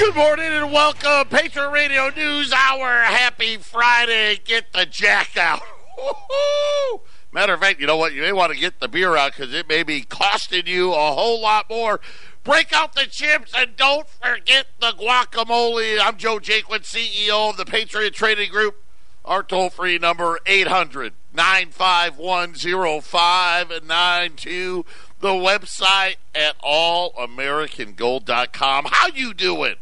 Good morning and welcome, Patriot Radio News Hour. Happy Friday. Get the jack out. Woo-hoo! Matter of fact, you know what? You may want to get the beer out because it may be costing you a whole lot more. Break out the chips and don't forget the guacamole. I'm Joe Jaquin, CEO of the Patriot Trading Group. Our toll free number 800 951 0592. The website at allamericangold.com. How you doing?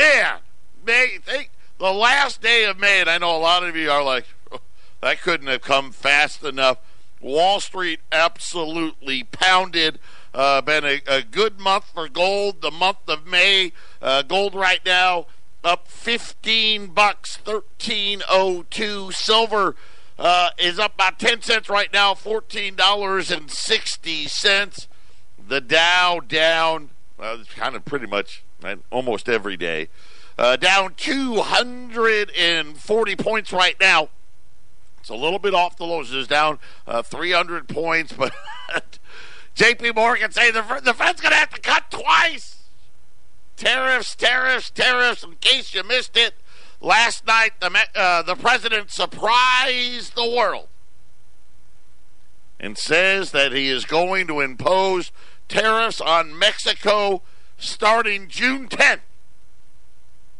Man, May, think the last day of May, and I know a lot of you are like, that couldn't have come fast enough. Wall Street absolutely pounded. Uh, been a, a, good month for gold. The month of May, uh, gold right now up 15 bucks, 1302. Silver uh, is up about 10 cents right now, $14.60. The Dow down, uh, kind of pretty much right, almost every day. Uh, down 240 points right now. It's a little bit off the lows. It's down uh, 300 points, but J.P. Morgan saying the, the Fed's going to have to cut twice. Tariffs, tariffs, tariffs. In case you missed it, last night the uh, the president surprised the world and says that he is going to impose tariffs on Mexico starting June 10th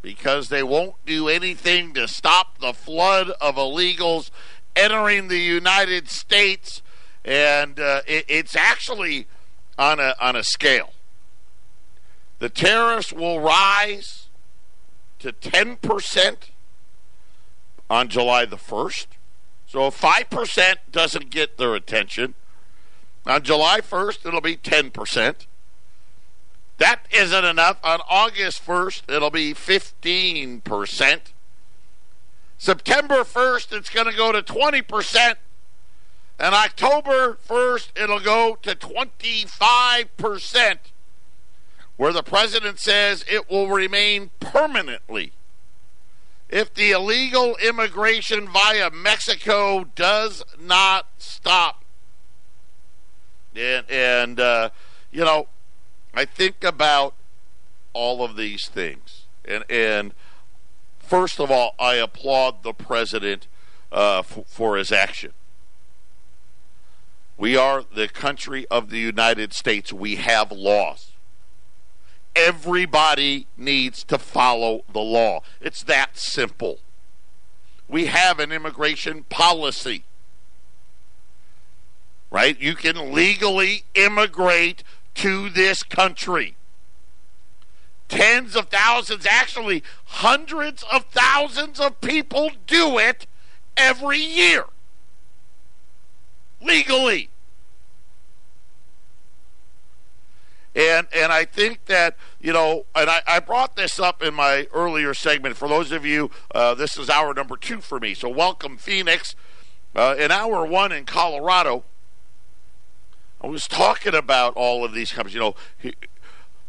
because they won't do anything to stop the flood of illegals entering the United States, and uh, it, it's actually on a on a scale. The tariffs will rise to ten percent on July the first. So if five percent doesn't get their attention, on July first it'll be ten percent. That isn't enough. On August 1st, it'll be 15%. September 1st, it's going to go to 20%. And October 1st, it'll go to 25%, where the president says it will remain permanently. If the illegal immigration via Mexico does not stop. And, and uh, you know, I think about all of these things, and and first of all, I applaud the president uh, f- for his action. We are the country of the United States. We have laws. Everybody needs to follow the law. It's that simple. We have an immigration policy. Right? You can legally immigrate to this country. Tens of thousands, actually hundreds of thousands of people do it every year. Legally. And and I think that you know, and I, I brought this up in my earlier segment. For those of you, uh, this is hour number two for me. So welcome, Phoenix. Uh, in hour one in Colorado, I was talking about all of these companies. You know,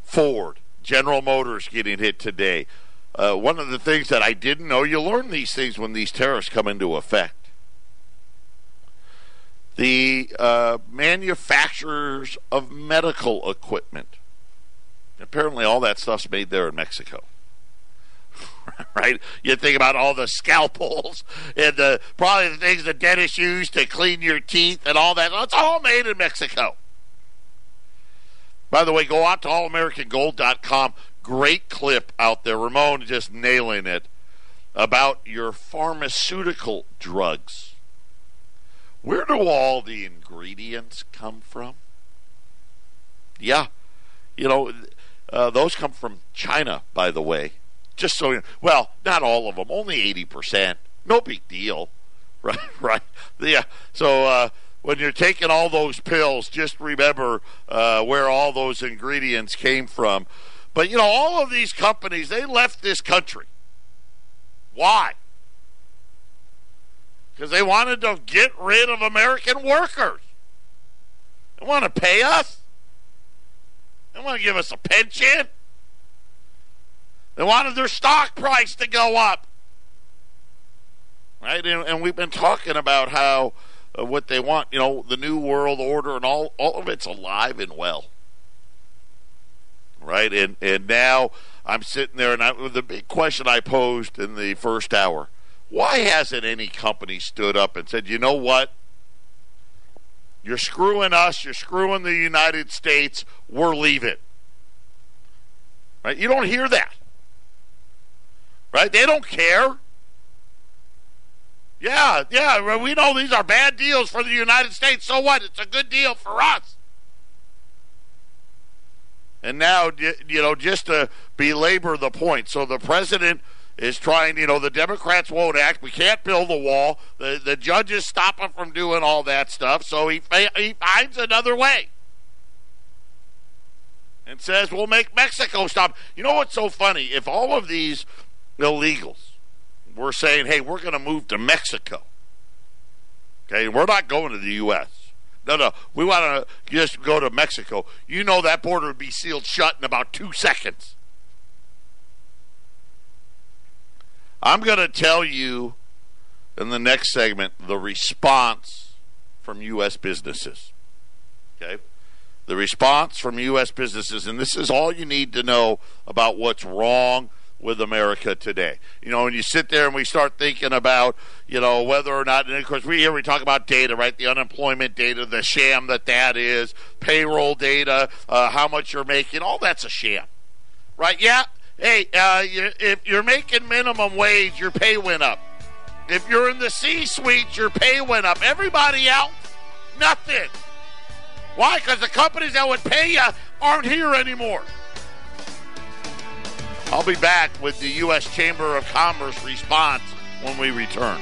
Ford, General Motors getting hit today. Uh, one of the things that I didn't know, you learn these things when these tariffs come into effect. The uh, manufacturers of medical equipment. Apparently, all that stuff's made there in Mexico. right? You think about all the scalpels and the probably the things the dentist used to clean your teeth and all that. It's all made in Mexico. By the way, go out to allamericangold.com. Great clip out there. Ramon just nailing it about your pharmaceutical drugs. Where do all the ingredients come from? Yeah, you know, uh, those come from China, by the way. Just so you know. Well, not all of them, only 80%. No big deal. Right, right. Yeah. So uh, when you're taking all those pills, just remember uh, where all those ingredients came from. But, you know, all of these companies, they left this country. Why? Because they wanted to get rid of American workers. They want to pay us. They want to give us a pension. They wanted their stock price to go up. Right? And, and we've been talking about how uh, what they want, you know, the new world order and all all of it's alive and well. Right? And and now I'm sitting there, and I, the big question I posed in the first hour why hasn't any company stood up and said, you know what? You're screwing us, you're screwing the United States, we're leaving. Right? You don't hear that. Right? They don't care. Yeah, yeah, we know these are bad deals for the United States. So what? It's a good deal for us. And now, you know, just to belabor the point, so the president is trying, you know, the Democrats won't act. We can't build the wall. The, the judges stop him from doing all that stuff, so he, he finds another way and says, we'll make Mexico stop. You know what's so funny? If all of these illegals We're saying, hey, we're going to move to Mexico, okay, we're not going to the U.S. No, no. We want to just go to Mexico. You know that border would be sealed shut in about two seconds. I'm going to tell you in the next segment the response from U.S. businesses. Okay? The response from U.S. businesses, and this is all you need to know about what's wrong with America today. You know, when you sit there and we start thinking about, you know, whether or not, and of course, we here we talk about data, right? The unemployment data, the sham that that is, payroll data, uh, how much you're making, all that's a sham, right? Yeah. Hey, uh, you, if you're making minimum wage, your pay went up. If you're in the C suite, your pay went up. Everybody else, nothing. Why? Because the companies that would pay you aren't here anymore. I'll be back with the U.S. Chamber of Commerce response when we return.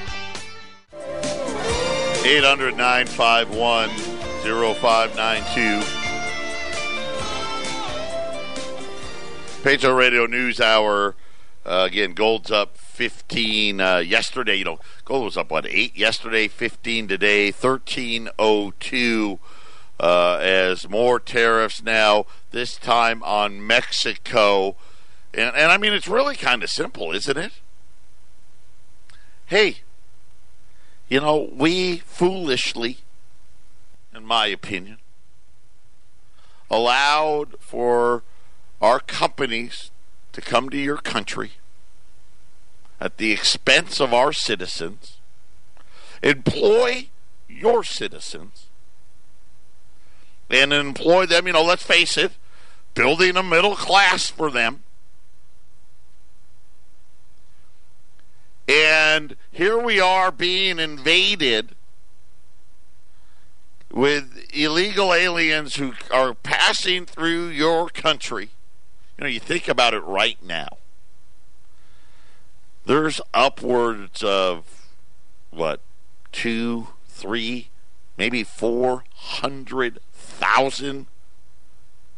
800 951 0592. Patriot Radio News Hour. Uh, again, gold's up 15 uh, yesterday. You know, gold was up, what, 8 yesterday, 15 today, 1302 uh, as more tariffs now, this time on Mexico. And, and I mean, it's really kind of simple, isn't it? Hey, you know, we foolishly, in my opinion, allowed for our companies to come to your country at the expense of our citizens, employ your citizens, and employ them, you know, let's face it, building a middle class for them And here we are being invaded with illegal aliens who are passing through your country. You know, you think about it right now. There's upwards of what, two, three, maybe four hundred thousand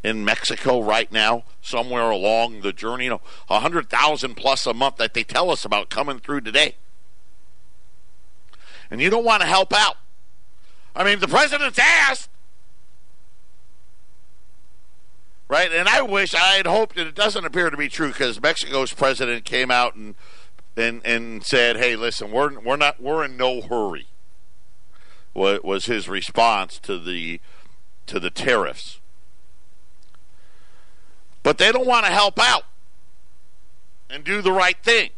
in Mexico right now, somewhere along the journey. You know, a hundred thousand plus a month that they tell us about coming through today. And you don't want to help out. I mean, the president's asked. Right? And I wish I had hoped, and it doesn't appear to be true because Mexico's president came out and and and said, "Hey, listen, we're we're not we're in no hurry." Was his response to the to the tariffs? But they don't want to help out and do the right thing.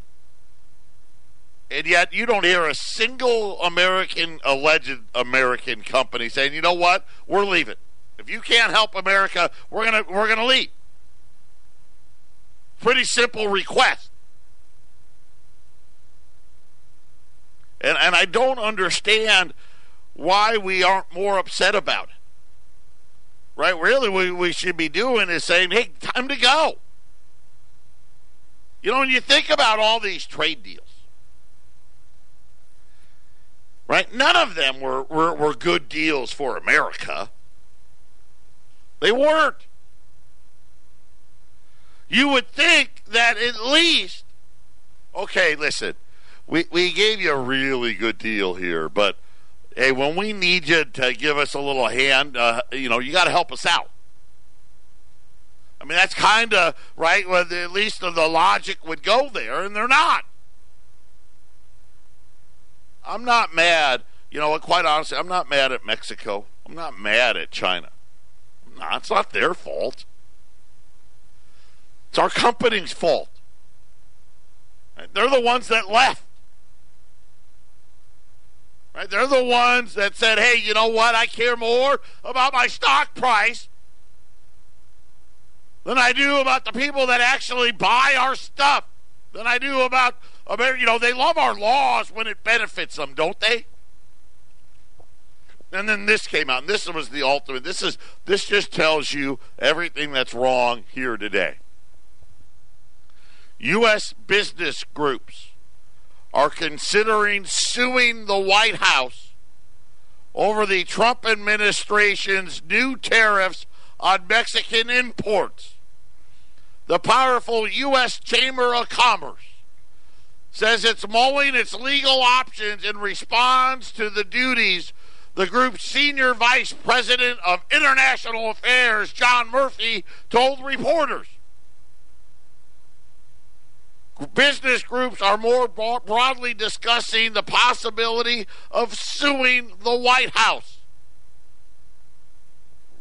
And yet you don't hear a single American, alleged American company saying, you know what, we're leaving. If you can't help America, we're gonna we're gonna leave. Pretty simple request. And and I don't understand why we aren't more upset about it right? Really, what we should be doing is saying, hey, time to go. You know, when you think about all these trade deals, right? None of them were, were, were good deals for America. They weren't. You would think that at least, okay, listen, we, we gave you a really good deal here, but hey, when we need you to give us a little hand, uh, you know, you got to help us out. I mean, that's kind of right. Well, at least the logic would go there, and they're not. I'm not mad. You know? Quite honestly, I'm not mad at Mexico. I'm not mad at China. No, it's not their fault. It's our company's fault. They're the ones that left. Right? They're the ones that said, hey, you know what? I care more about my stock price than I do about the people that actually buy our stuff, than I do about, uh, you know, they love our laws when it benefits them, don't they? And then this came out, and this was the ultimate. This is this just tells you everything that's wrong here today. U.S. business groups are considering suing the White House over the Trump administration's new tariffs on Mexican imports. The powerful U.S. Chamber of Commerce says it's mulling its legal options in response to the duties the group's senior vice president of international affairs, John Murphy, told reporters. Business groups are more broadly discussing the possibility of suing the White House.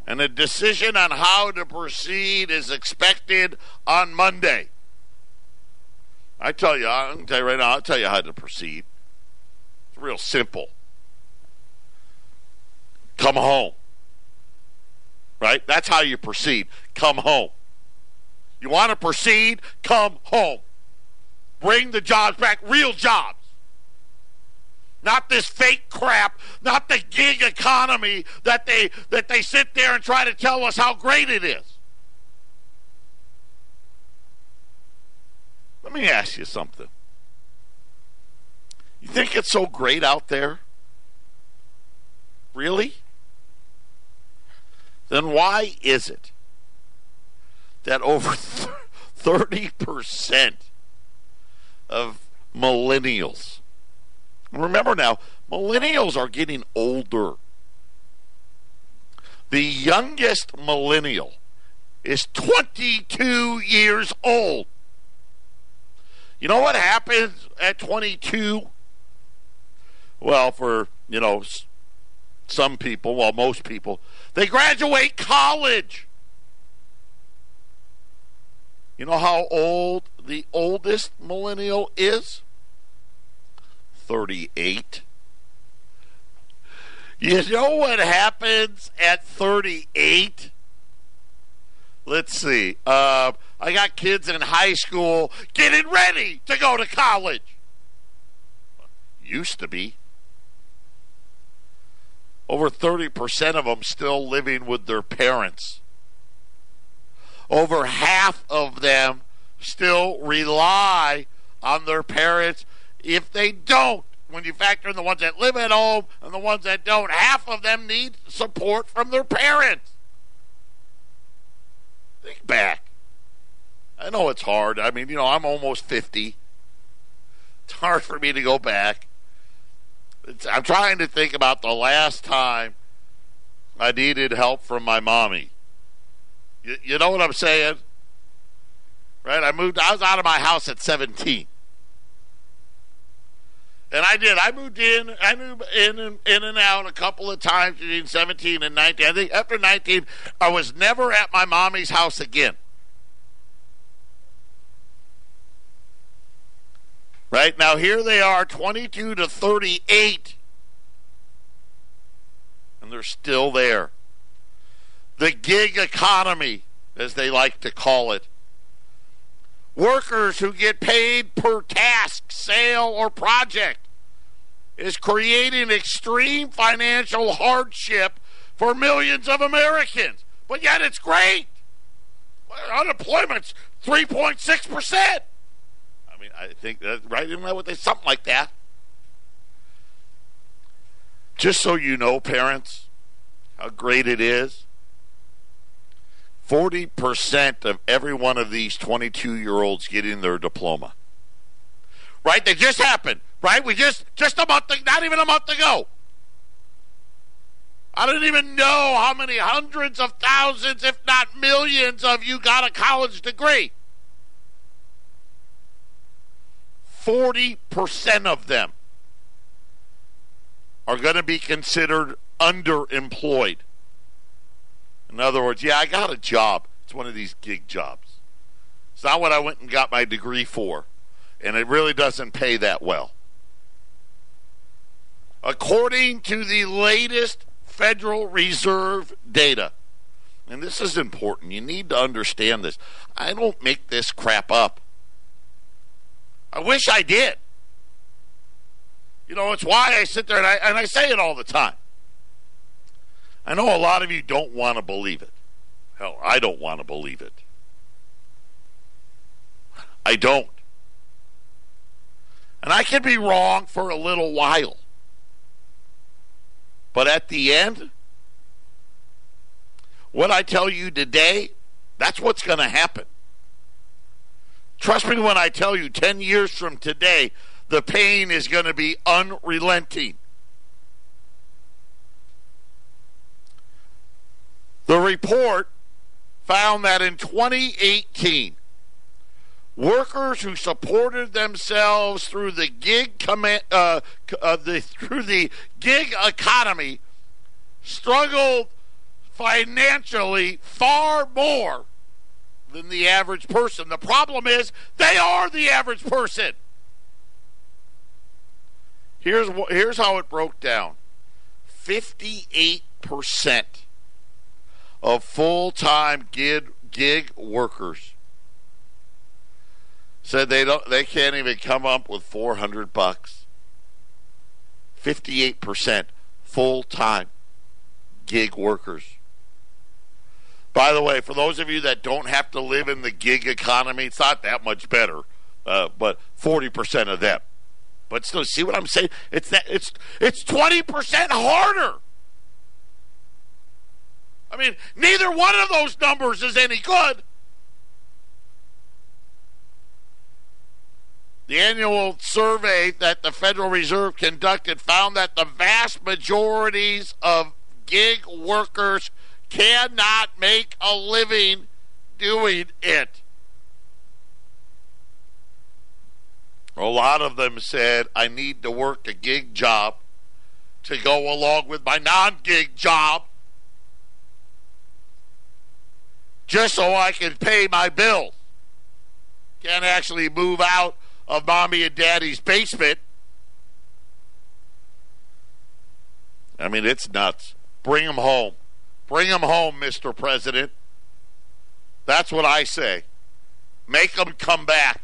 And a decision on how to proceed is expected on Monday. I tell you, I'll tell you right now, I'll tell you how to proceed. It's real simple. Come home. Right? That's how you proceed. Come home. You want to proceed? Come home. Bring the jobs back, real jobs. Not this fake crap, not the gig economy that they that they sit there and try to tell us how great it is. Let me ask you something. You think it's so great out there? Really? Then why is it that over 30% of millennials, remember now, millennials are getting older. The youngest millennial is 22 years old. You know what happens at 22? Well, for, you know, some people, well, most people, they graduate college. You know how old the oldest millennial is? 38. You know what happens at 38? Let's see. Uh, I got kids in high school getting ready to go to college. Used to be. Over 30% of them still living with their parents. Over half of them still rely on their parents. If they don't, when you factor in the ones that live at home and the ones that don't, half of them need support from their parents. Think back. I know it's hard. I mean, you know, I'm almost 50. It's hard for me to go back. It's, I'm trying to think about the last time I needed help from my mommy. You, you know what I'm saying? Right? I moved, I was out of my house at 17. And I did. I moved in. I moved in and in and out a couple of times between 17 and 19. I think after 19, I was never at my mommy's house again. Right now, here they are, 22 to 38, and they're still there. The gig economy, as they like to call it. Workers who get paid per task, sale, or project is creating extreme financial hardship for millions of Americans. But yet it's great. Unemployment's 3.6% I mean, I think that right in there with they something like that. Just so you know, parents, how great it is. 40% of every one of these 22 year olds getting their diploma. Right? They just happened. Right? We just, just a month, not even a month ago. I don't even know how many hundreds of thousands, if not millions, of you got a college degree. 40% of them are going to be considered underemployed. In other words, yeah, I got a job. It's one of these gig jobs. It's not what I went and got my degree for. And it really doesn't pay that well. According to the latest Federal Reserve data, and this is important, you need to understand this. I don't make this crap up. I wish I did. You know, it's why I sit there and I, and I say it all the time. I know a lot of you don't want to believe it. Hell, I don't want to believe it. I don't. And I can be wrong for a little while. But at the end, what I tell you today, that's what's going to happen. Trust me when I tell you 10 years from today, the pain is going to be unrelenting. The report found that in 2018, workers who supported themselves through the gig uh, uh, the, through the gig economy struggled financially far more than the average person. The problem is they are the average person. Here's here's how it broke down. 58% of full-time gig gig workers. Said they don't they can't even come up with 400 bucks. 58% full-time gig workers. By the way for those of you that don't have to live in the gig economy it's not that much better uh, but 40% of them. But still see what i'm saying? It's that it's it's 20% harder i mean neither one of those numbers is any good The annual survey that the Federal Reserve conducted found that the vast majorities of gig workers cannot make a living doing it. A lot of them said, I need to work a gig job to go along with my non gig job just so I can pay my bill. Can't actually move out of mommy and daddy's basement. I mean, it's nuts. Bring them home. Bring them home, Mr. President. That's what I say. Make them come back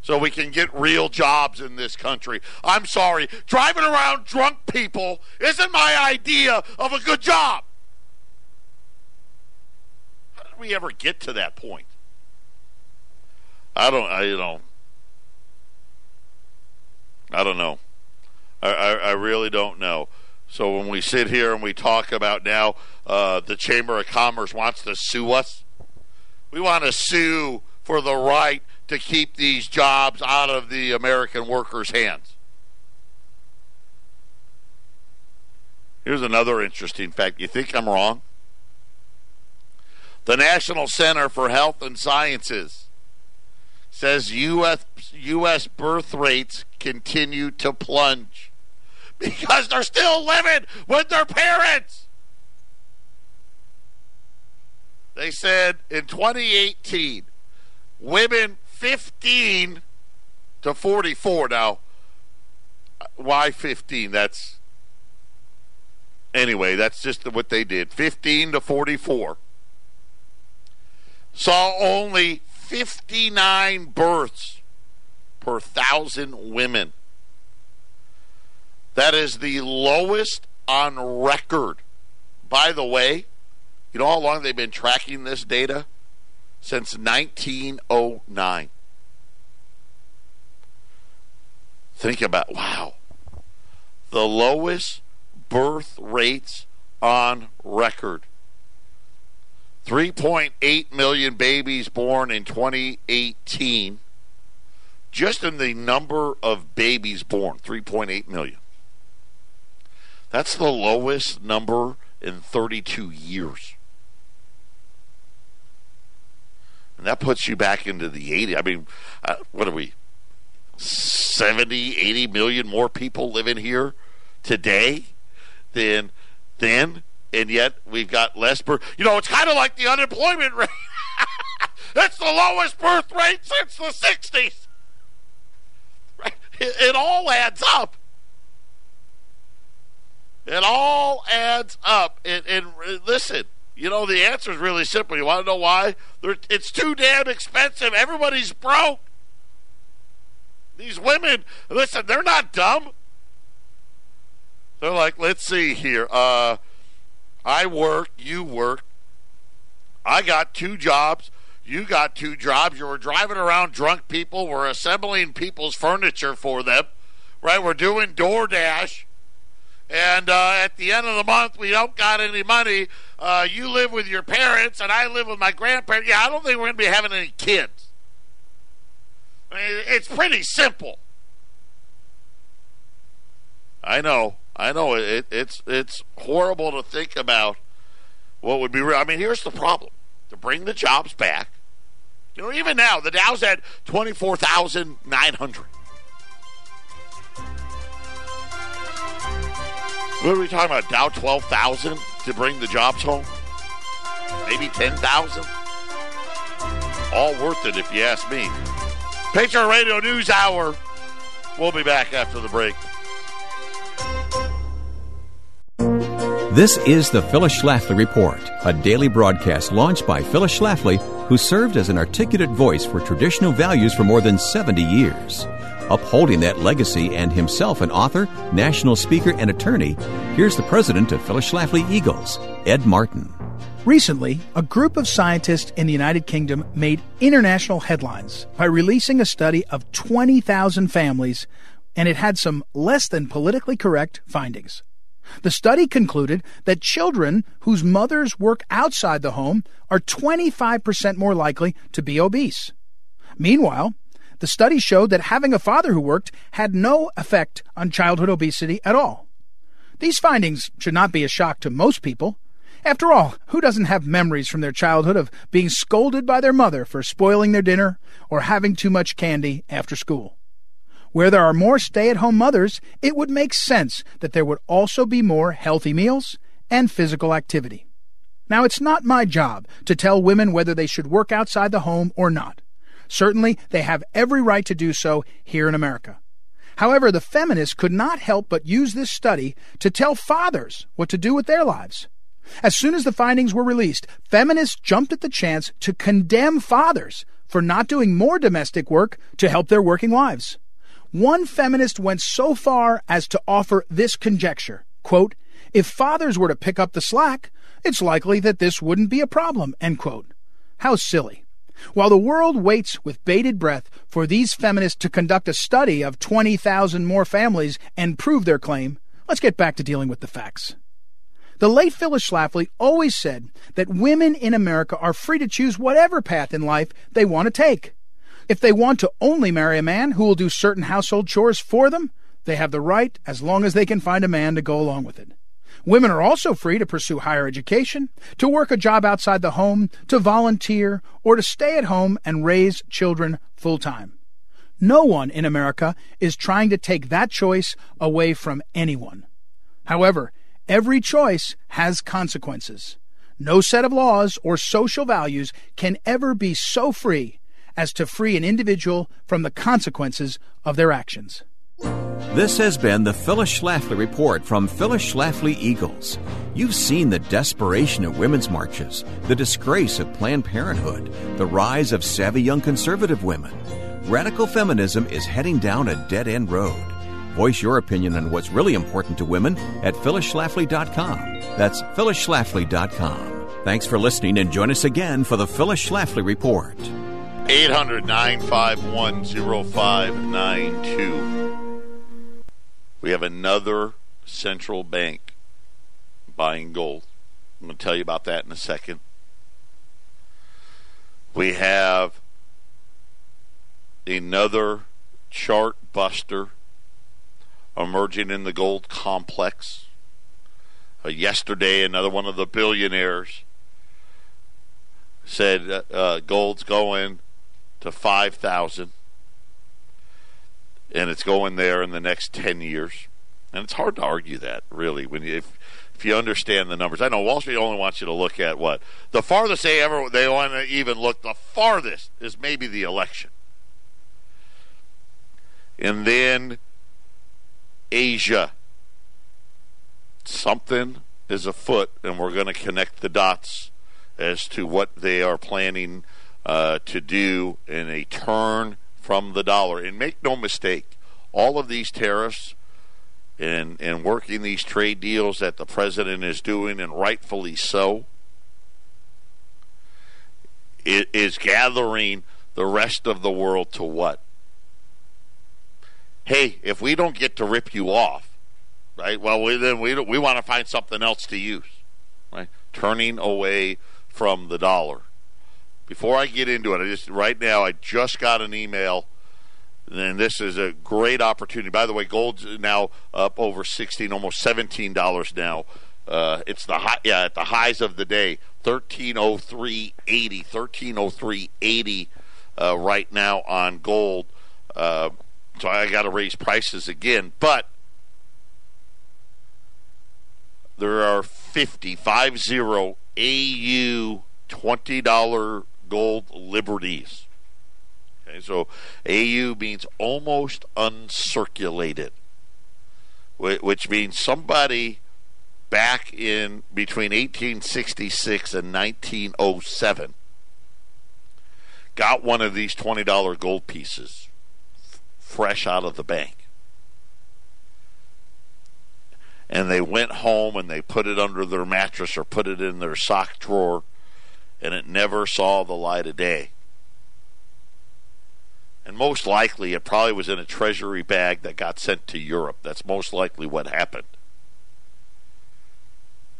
so we can get real jobs in this country. I'm sorry, driving around drunk people isn't my idea of a good job. We ever get to that point? I don't. I you know. I don't know. I, I, I really don't know. So when we sit here and we talk about now, uh, the Chamber of Commerce wants to sue us. We want to sue for the right to keep these jobs out of the American workers' hands. Here's another interesting fact. You think I'm wrong? The National Center for Health and Sciences says U.S. U.S. birth rates continue to plunge because they're still living with their parents. They said in 2018, women 15 to 44. Now, why 15? That's anyway. That's just what they did. 15 to 44 saw only 59 births per thousand women. That is the lowest on record. By the way, you know how long they've been tracking this data? Since 1909. Think about wow. The lowest birth rates on record. 3.8 million babies born in 2018. Just in the number of babies born, 3.8 million. That's the lowest number in 32 years. And that puts you back into the 80. I mean, uh, what are we? 70, 80 million more people living here today than then and yet we've got less per. You know, it's kind of like the unemployment rate. It's the lowest birth rate since the 60s. Right? It, it all adds up. It all adds up. And, and listen, you know, the answer is really simple. You want to know why? It's too damn expensive. Everybody's broke. These women, listen, they're not dumb. They're like, let's see here. Uh, I work, you work. I got two jobs. You got two jobs. You were driving around drunk people. We're assembling people's furniture for them. Right? We're doing DoorDash. And uh, at the end of the month, we don't got any money. Uh, you live with your parents, and I live with my grandparents. Yeah, I don't think we're going to be having any kids. I mean, it's pretty simple. I know. I know it, it's it's horrible to think about what would be real. I mean, here's the problem: to bring the jobs back. You know, even now the Dow's at twenty four thousand nine hundred. What are we talking about? Dow twelve thousand to bring the jobs home? Maybe ten thousand. All worth it, if you ask me. Patriot Radio News Hour. We'll be back after the break. This is the Phyllis Schlafly Report, a daily broadcast launched by Phyllis Schlafly, who served as an articulate voice for traditional values for more than 70 years. Upholding that legacy and himself an author, national speaker, and attorney, here's the president of Phyllis Schlafly Eagles, Ed Martin. Recently, a group of scientists in the United Kingdom made international headlines by releasing a study of 20,000 families, and it had some less than politically correct findings. The study concluded that children whose mothers work outside the home are 25% more likely to be obese. Meanwhile, the study showed that having a father who worked had no effect on childhood obesity at all. These findings should not be a shock to most people. After all, who doesn't have memories from their childhood of being scolded by their mother for spoiling their dinner or having too much candy after school? Where there are more stay at home mothers, it would make sense that there would also be more healthy meals and physical activity. Now, it's not my job to tell women whether they should work outside the home or not. Certainly, they have every right to do so here in America. However, the feminists could not help but use this study to tell fathers what to do with their lives. As soon as the findings were released, feminists jumped at the chance to condemn fathers for not doing more domestic work to help their working wives. One feminist went so far as to offer this conjecture quote, If fathers were to pick up the slack, it's likely that this wouldn't be a problem. End quote. How silly. While the world waits with bated breath for these feminists to conduct a study of 20,000 more families and prove their claim, let's get back to dealing with the facts. The late Phyllis Schlafly always said that women in America are free to choose whatever path in life they want to take. If they want to only marry a man who will do certain household chores for them, they have the right as long as they can find a man to go along with it. Women are also free to pursue higher education, to work a job outside the home, to volunteer, or to stay at home and raise children full time. No one in America is trying to take that choice away from anyone. However, every choice has consequences. No set of laws or social values can ever be so free as to free an individual from the consequences of their actions. This has been the Phyllis Schlafly Report from Phyllis Schlafly Eagles. You've seen the desperation of women's marches, the disgrace of Planned Parenthood, the rise of savvy young conservative women. Radical feminism is heading down a dead end road. Voice your opinion on what's really important to women at phyllisschlafly.com. That's phyllisschlafly.com. Thanks for listening and join us again for the Phyllis Schlafly Report. 800 951 0592. We have another central bank buying gold. I'm going to tell you about that in a second. We have another chart buster emerging in the gold complex. Uh, yesterday, another one of the billionaires said uh, uh, gold's going to 5,000 and it's going there in the next 10 years. And it's hard to argue that, really. When you, if, if you understand the numbers. I know Wall Street only wants you to look at what the farthest they ever they want to even look. The farthest is maybe the election, and then Asia. Something is afoot, and we're going to connect the dots as to what they are planning uh, to do in a turn from the dollar. And make no mistake, all of these tariffs and and working these trade deals that the president is doing, and rightfully so, is gathering the rest of the world to what? Hey, if we don't get to rip you off, right? Well, we, then we we want to find something else to use, right? Turning away from the dollar. Before I get into it, I just right now I just got an email and this is a great opportunity. By the way, gold's now up over sixteen, almost seventeen dollars now. Uh, it's the high, yeah, at the highs of the day, thirteen oh three eighty, thirteen oh three eighty, uh, right now on gold. Uh, so I got to raise prices again, but there are 50, 50 AU $20 gold liberties. Okay, so AU means almost uncirculated, which means somebody back in between 1866 and 1907 got one of these $20 gold pieces fresh out of the bank. And they went home and they put it under their mattress or put it in their sock drawer, and it never saw the light of day. And most likely, it probably was in a treasury bag that got sent to Europe. That's most likely what happened.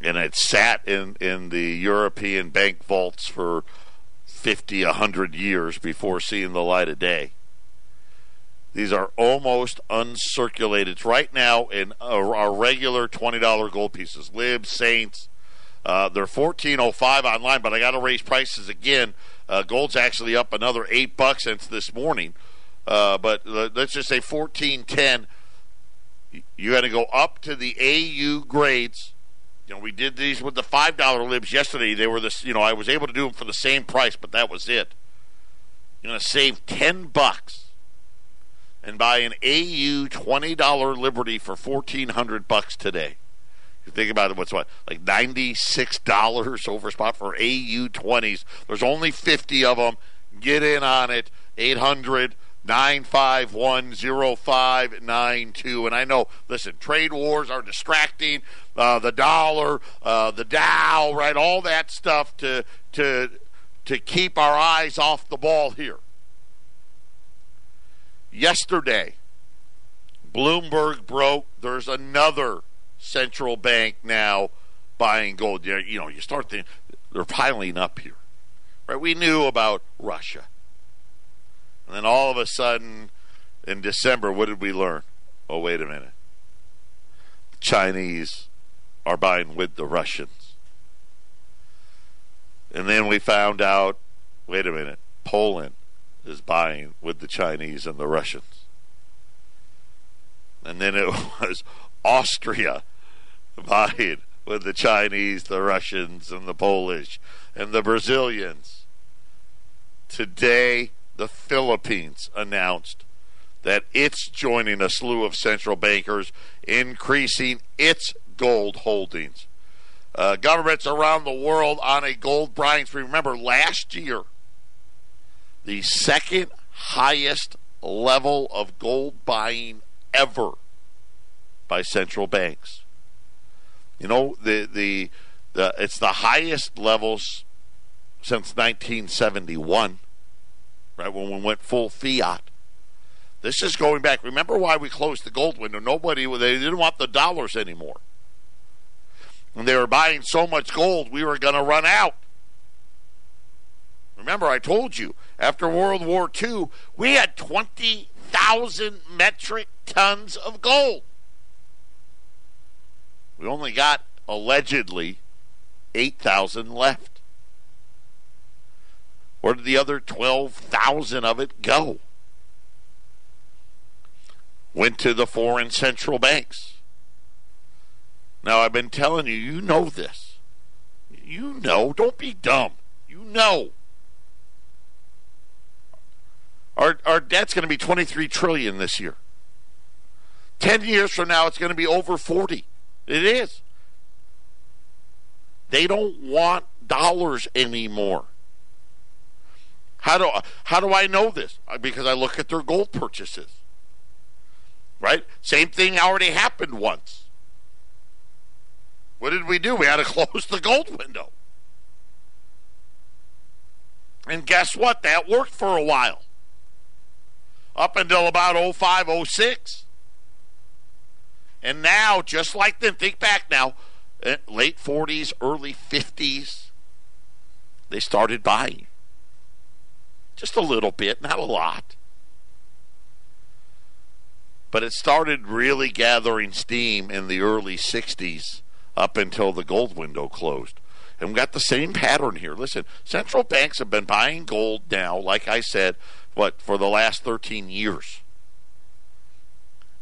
And it sat in, in the European bank vaults for 50, 100 years before seeing the light of day. These are almost uncirculated. right now in our regular $20 gold pieces. Lib, Saints, uh, they're 1405 online, but I got to raise prices again uh, gold's actually up another eight bucks since this morning. Uh, but let's just say fourteen ten. You got to go up to the AU grades. You know, we did these with the five dollar libs yesterday. They were this. You know, I was able to do them for the same price, but that was it. You're going to save ten bucks and buy an AU twenty dollar Liberty for fourteen hundred bucks today. Think about it, what's what like ninety six dollars over spot for AU twenties. There's only fifty of them. Get in on it. 800 951 0592. And I know, listen, trade wars are distracting. Uh, the dollar, uh, the Dow, right? All that stuff to, to, to keep our eyes off the ball here. Yesterday, Bloomberg broke. There's another central bank now buying gold. You know, you start thinking they're piling up here, right? We knew about Russia, and then all of a sudden, in December, what did we learn? Oh, wait a minute. The Chinese are buying with the Russians, and then we found out. Wait a minute. Poland is buying with the Chinese and the Russians. And then it was Austria vying with the Chinese, the Russians, and the Polish, and the Brazilians. Today, the Philippines announced that it's joining a slew of central bankers, increasing its gold holdings. Uh, governments around the world on a gold buying spree. Remember, last year, the second highest level of gold buying ever by central banks. You know, the the, the it's the highest levels since 1971, right when we went full fiat. This is going back. Remember why we closed the gold window? Nobody they didn't want the dollars anymore. When they were buying so much gold, we were going to run out. Remember, I told you after World War II, we had 20,000 metric tons of gold. We only got allegedly 8,000 left. Where did the other 12,000 of it go? Went to the foreign central banks. Now, I've been telling you, you know this. You know. Don't be dumb. You know. Our, our debt's going to be 23 trillion this year. 10 years from now, it's going to be over 40. It is. They don't want dollars anymore. How do how do I know this? Uh, because I look at their gold purchases. Right? Same thing already happened once. What did we do? We had to close the gold window. And guess what? That worked for a while. Up until about 05, 06. And now, just like then, think back now, eh, late 40s, early 50s, they started buying. Just a little bit, not a lot. But it started really gathering steam in the early 60s up until the gold window closed. And we got the same pattern here. Listen, central banks have been buying gold now, like I said, what, for the last 13 years.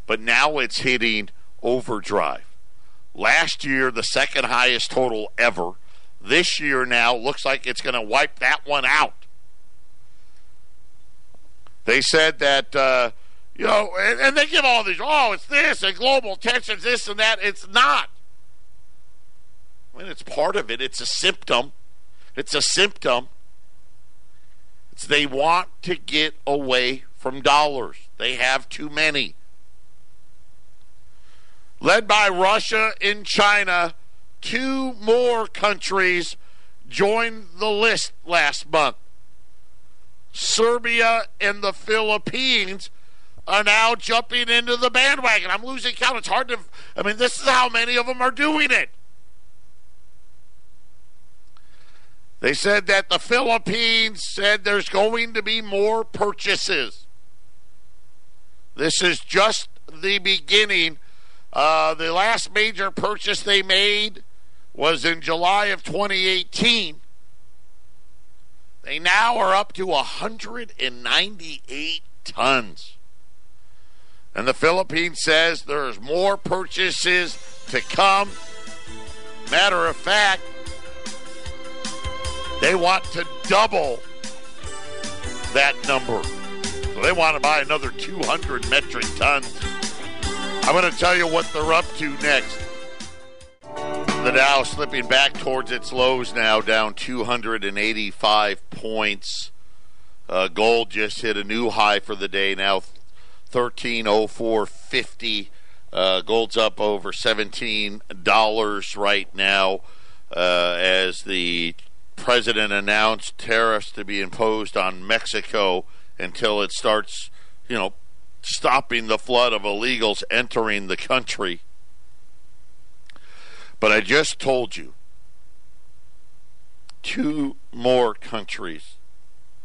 But now it's hitting overdrive. Last year, the second highest total ever. This year now looks like it's going to wipe that one out. They said that, uh, you know, and, and, they give all these, oh, it's this and global tensions, this and that. It's not. I mean, it's part of it. It's a symptom. It's a symptom. It's they want to get away from dollars. They have too many led by Russia and China. Two more countries joined the list last month. Serbia and the Philippines are now jumping into the bandwagon. I'm losing count. It's hard to. I mean, this is how many of them are doing it. They said that the Philippines said there's going to be more purchases. This is just the beginning uh, the last major purchase they made was in July of 2018. They now are up to 198 tons. And the Philippines says there's more purchases to come. Matter of fact, they want to double that number. So they want to buy another 200 metric tons. I'm going to tell you what they're up to next. The Dow slipping back towards its lows now, down 285 points. Uh, gold just hit a new high for the day now, 1304.50. Uh, gold's up over $17 right now uh, as the president announced tariffs to be imposed on Mexico until it starts, you know, stopping the flood of illegals entering the country. But I just told you two more countries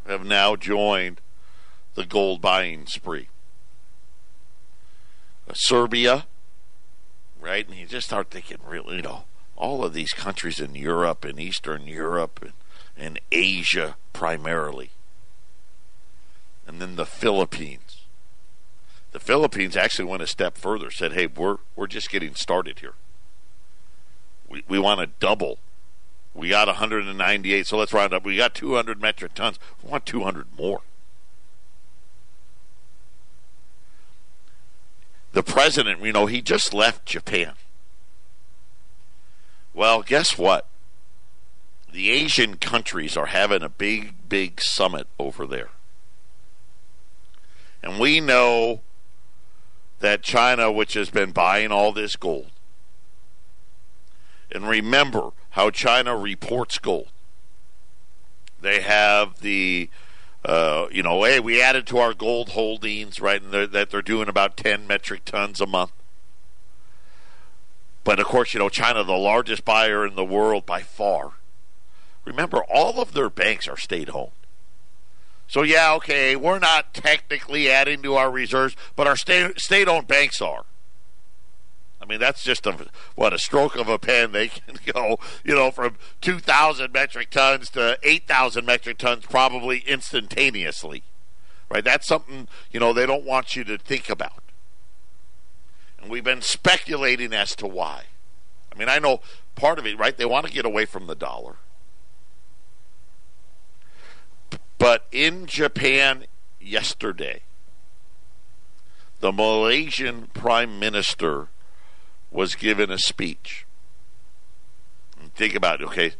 have now joined the gold buying spree. Uh, Serbia, right? And you just start thinking, really, you know, all of these countries in Europe and Eastern Europe and, and Asia primarily. And then the Philippines the Philippines actually went a step further, said, hey, we're, we're just getting started here. We, we want to double. We got 198, so let's round up. We got 200 metric tons. We want 200 more. The president, you know, he just left Japan. Well, guess what? The Asian countries are having a big, big summit over there. And we know that China, which has been buying all this gold, and remember how China reports gold. They have the, uh, you know, hey, we added to our gold holdings, right, and they're, that they're doing about 10 metric tons a month. But of course, you know, China, the largest buyer in the world by far. Remember, all of their banks are state owned. So yeah, okay, we're not technically adding to our reserves, but our state state-owned banks are. I mean, that's just a what a stroke of a pen. They can go, you know, from two thousand metric tons to eight thousand metric tons probably instantaneously, right? That's something you know they don't want you to think about, and we've been speculating as to why. I mean, I know part of it, right? They want to get away from the dollar. But in Japan yesterday, the Malaysian Prime Minister was given a speech. think about it, okay?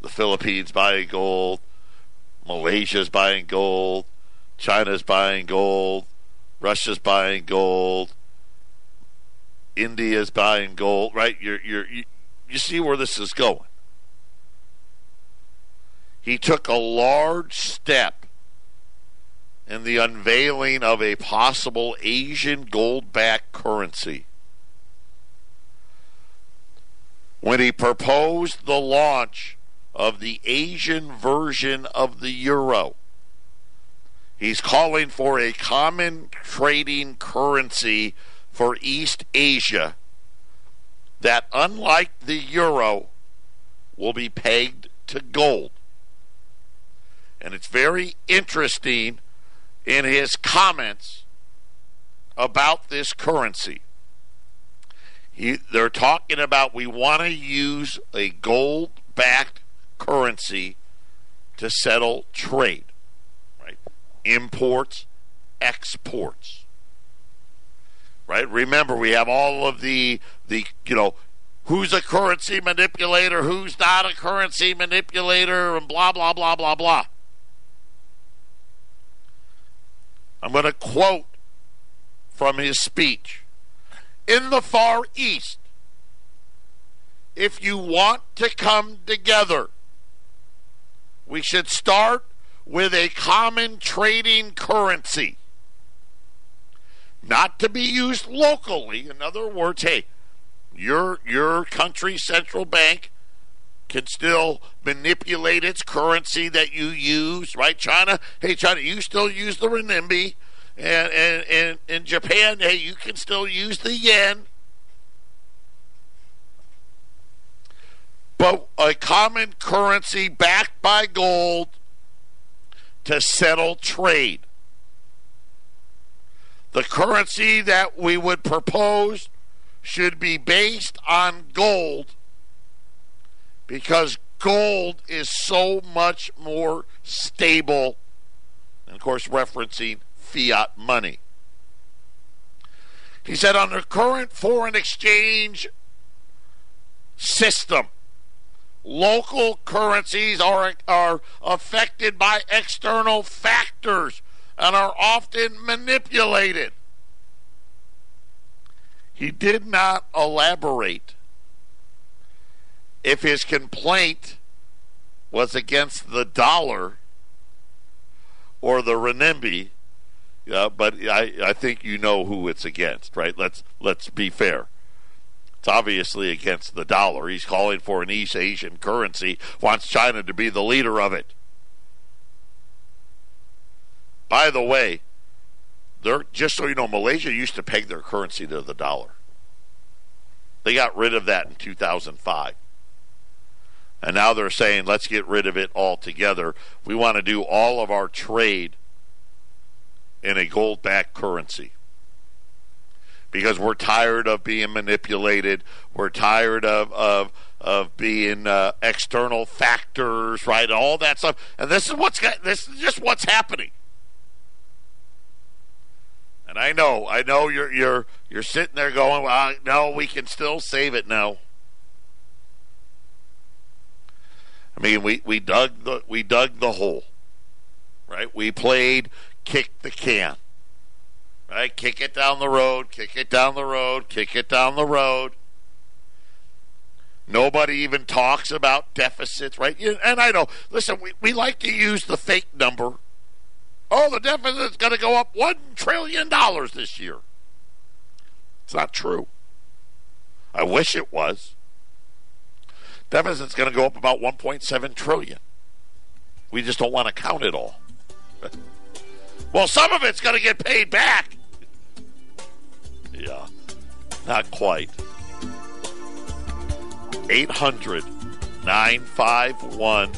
The Philippines buying gold, Malaysia's buying gold, China's buying gold, Russia's buying gold, India's buying gold, right? You're, you're, you, you see where this is going. He took a large step in the unveiling of a possible Asian gold backed currency. When he proposed the launch of the Asian version of the euro, he's calling for a common trading currency for East Asia that, unlike the euro, will be pegged to gold. And it's very interesting in his comments about this currency. He, they're talking about we want to use a gold backed currency to settle trade, right? Imports, exports. Right? Remember, we have all of the the you know who's a currency manipulator, who's not a currency manipulator, and blah blah blah blah blah. I'm going to quote from his speech. In the Far East, if you want to come together, we should start with a common trading currency. Not to be used locally. In other words, hey, your your country's central bank can still manipulate its currency that you use, right? China, hey, China, you still use the renminbi. And, and, and in Japan, hey, you can still use the yen. But a common currency backed by gold to settle trade. The currency that we would propose should be based on gold because gold is so much more stable. And of course, referencing fiat money. He said, under current foreign exchange system, local currencies are, are affected by external factors and are often manipulated. He did not elaborate if his complaint was against the dollar or the renminbi, uh, but I, I think you know who it's against, right? Let's let's be fair. It's obviously against the dollar. He's calling for an East Asian currency, wants China to be the leader of it. By the way, they're just so you know, Malaysia used to peg their currency to the dollar. They got rid of that in 2005. And now they're saying, let's get rid of it altogether. We want to do all of our trade in a gold backed currency. Because we're tired of being manipulated. We're tired of, of, of being uh, external factors, right? All that stuff. And this is what's this is just what's happening. And I know, I know you're you're you're sitting there going, well, no, we can still save it now. I mean, we, we dug the we dug the hole, right? We played kick the can, right? Kick it down the road, kick it down the road, kick it down the road. Nobody even talks about deficits, right? And I know, listen, we, we like to use the fake number. Oh, the deficit's going to go up $1 trillion this year. It's not true. I wish it was deficit's going to go up about 1.7 trillion. We just don't want to count it all. well, some of it's going to get paid back. Yeah, not quite. 800 951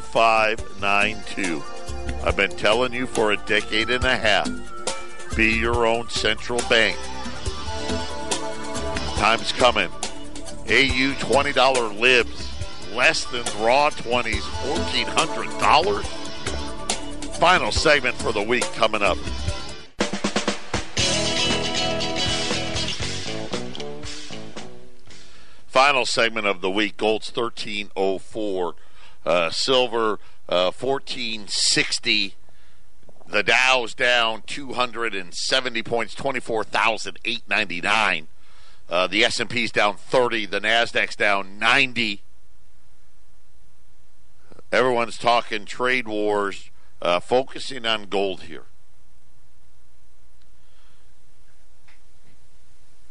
0592. I've been telling you for a decade and a half be your own central bank. Time's coming AU $20 libs, less than raw 20s, $1,400. Final segment for the week coming up. Final segment of the week. Gold's 1304. Uh, silver uh, 1460. The Dow's down 270 points, 24,899. Uh, the S&P's down 30. The Nasdaq's down 90. Everyone's talking trade wars, uh, focusing on gold here.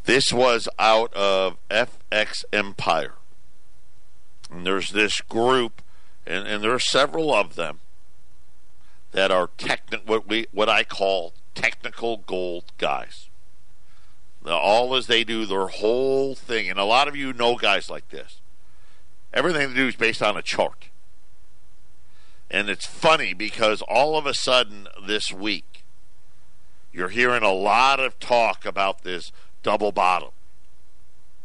This was out of FX Empire. And there's this group, and, and there are several of them that are techni- what we what I call technical gold guys. All as they do their whole thing, and a lot of you know guys like this. Everything they do is based on a chart. And it's funny because all of a sudden this week, you're hearing a lot of talk about this double bottom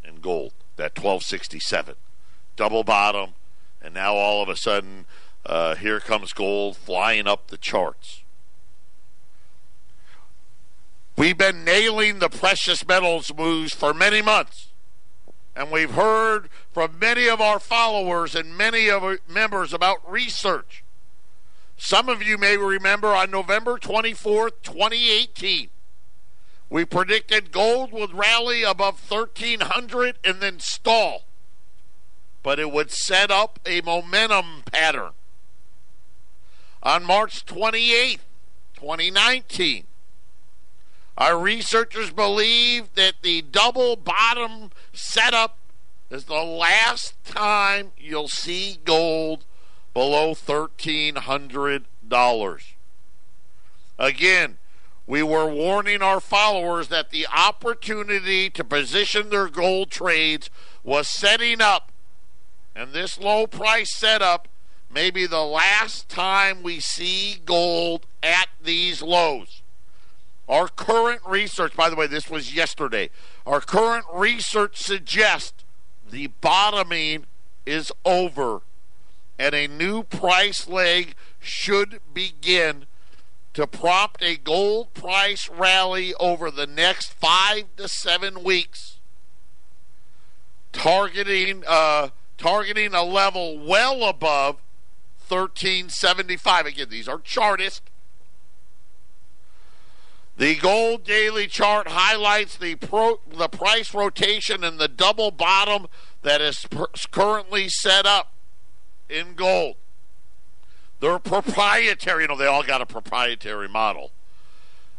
in gold, that 1267. Double bottom, and now all of a sudden, uh, here comes gold flying up the charts. We've been nailing the precious metals moves for many months. And we've heard from many of our followers and many of our members about research. Some of you may remember on November 24th, 2018, we predicted gold would rally above 1300 and then stall, but it would set up a momentum pattern. On March 28th, 2019, our researchers believe that the double bottom setup is the last time you'll see gold below $1,300. Again, we were warning our followers that the opportunity to position their gold trades was setting up, and this low price setup may be the last time we see gold at these lows. Our current research, by the way, this was yesterday. Our current research suggests the bottoming is over and a new price leg should begin to prompt a gold price rally over the next five to seven weeks, targeting uh, targeting a level well above 1375. Again, these are chartists. The gold daily chart highlights the pro, the price rotation and the double bottom that is per, currently set up in gold. They're proprietary. You know, they all got a proprietary model.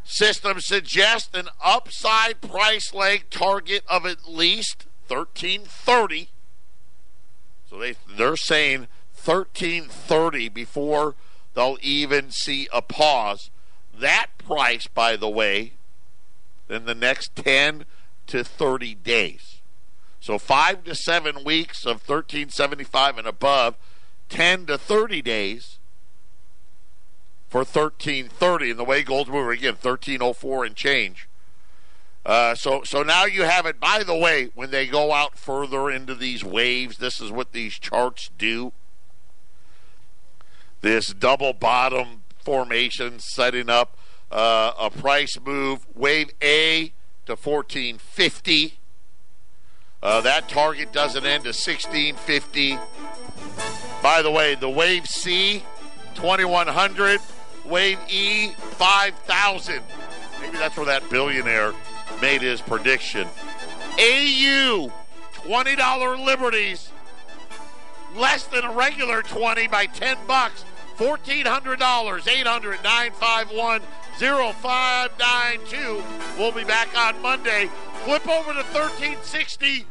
System suggests an upside price leg target of at least 1330. So they they're saying 1330 before they'll even see a pause. That price, by the way, in the next 10 to 30 days. So five to seven weeks of 1375 and above, 10 to 30 days for 1330. And the way gold's moving again, 1304 and change. Uh, so so now you have it. By the way, when they go out further into these waves, this is what these charts do. This double bottom formation setting up uh, a price move. Wave A to 1450. Uh, that target doesn't end to 1650. By the way, the wave C 2100, wave E 5000. Maybe that's where that billionaire made his prediction. AU $20 liberties less than a regular 20 by 10 bucks. $1,400, 800 951 0592. We'll be back on Monday. Flip over to 1360.